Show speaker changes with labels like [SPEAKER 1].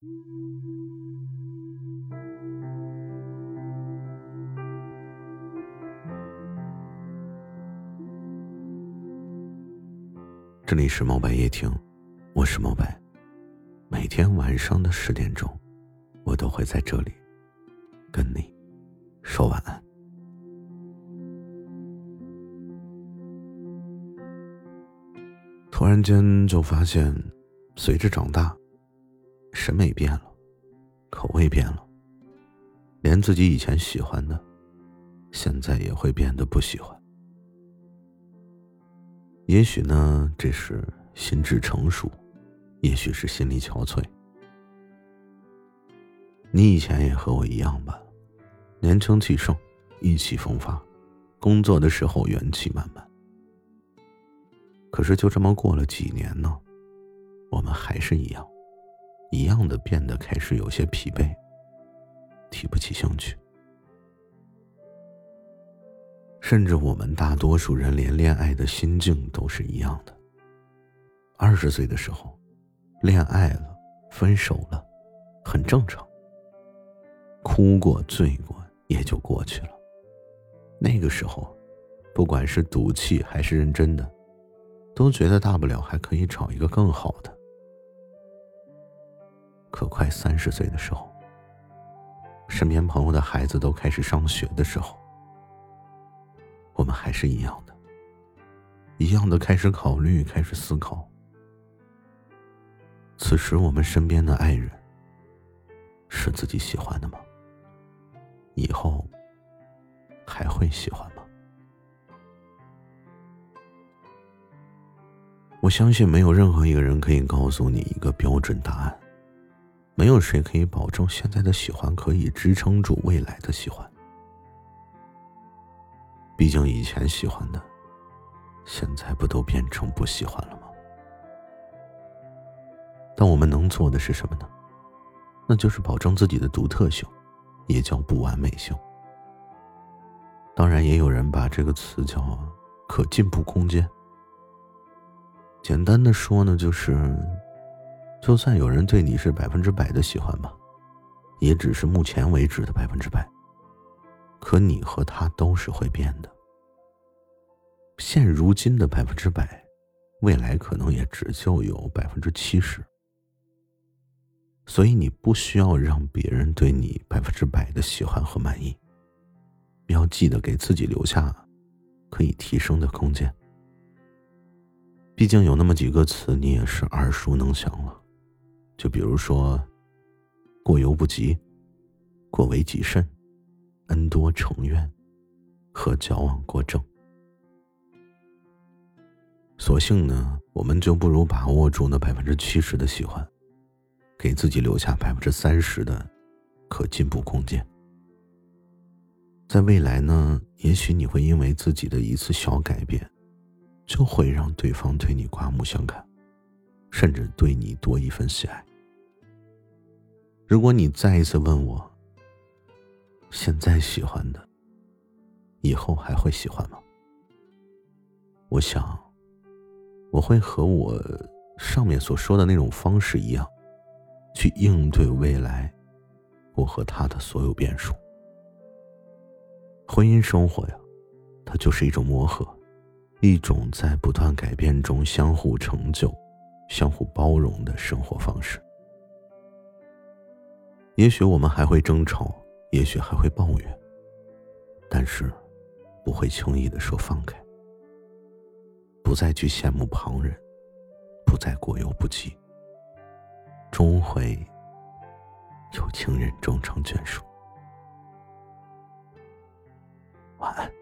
[SPEAKER 1] 这里是猫白夜听，我是猫白。每天晚上的十点钟，我都会在这里跟你说晚安。突然间就发现，随着长大，审美变了，口味变了，连自己以前喜欢的，现在也会变得不喜欢。也许呢，这是心智成熟，也许是心力憔悴。你以前也和我一样吧，年轻气盛，意气风发，工作的时候元气满满。可是就这么过了几年呢，我们还是一样，一样的变得开始有些疲惫，提不起兴趣。甚至我们大多数人连恋爱的心境都是一样的。二十岁的时候，恋爱了，分手了，很正常。哭过、醉过也就过去了。那个时候，不管是赌气还是认真的，都觉得大不了还可以找一个更好的。可快三十岁的时候，身边朋友的孩子都开始上学的时候。我们还是一样的，一样的开始考虑，开始思考。此时，我们身边的爱人是自己喜欢的吗？以后还会喜欢吗？我相信，没有任何一个人可以告诉你一个标准答案，没有谁可以保证现在的喜欢可以支撑住未来的喜欢。毕竟以前喜欢的，现在不都变成不喜欢了吗？但我们能做的是什么呢？那就是保证自己的独特性，也叫不完美性。当然，也有人把这个词叫可进步空间。简单的说呢，就是，就算有人对你是百分之百的喜欢吧，也只是目前为止的百分之百。可你和他都是会变的，现如今的百分之百，未来可能也只就有百分之七十。所以你不需要让别人对你百分之百的喜欢和满意，要记得给自己留下可以提升的空间。毕竟有那么几个词你也是耳熟能详了，就比如说“过犹不及”“过为己甚”。恩多成怨，和矫枉过正。索性呢，我们就不如把握住那百分之七十的喜欢，给自己留下百分之三十的可进步空间。在未来呢，也许你会因为自己的一次小改变，就会让对方对你刮目相看，甚至对你多一份喜爱。如果你再一次问我，现在喜欢的，以后还会喜欢吗？我想，我会和我上面所说的那种方式一样，去应对未来我和他的所有变数。婚姻生活呀，它就是一种磨合，一种在不断改变中相互成就、相互包容的生活方式。也许我们还会争吵。也许还会抱怨，但是不会轻易的说放开，不再去羡慕旁人，不再过犹不及，终会有情人终成眷属。晚安。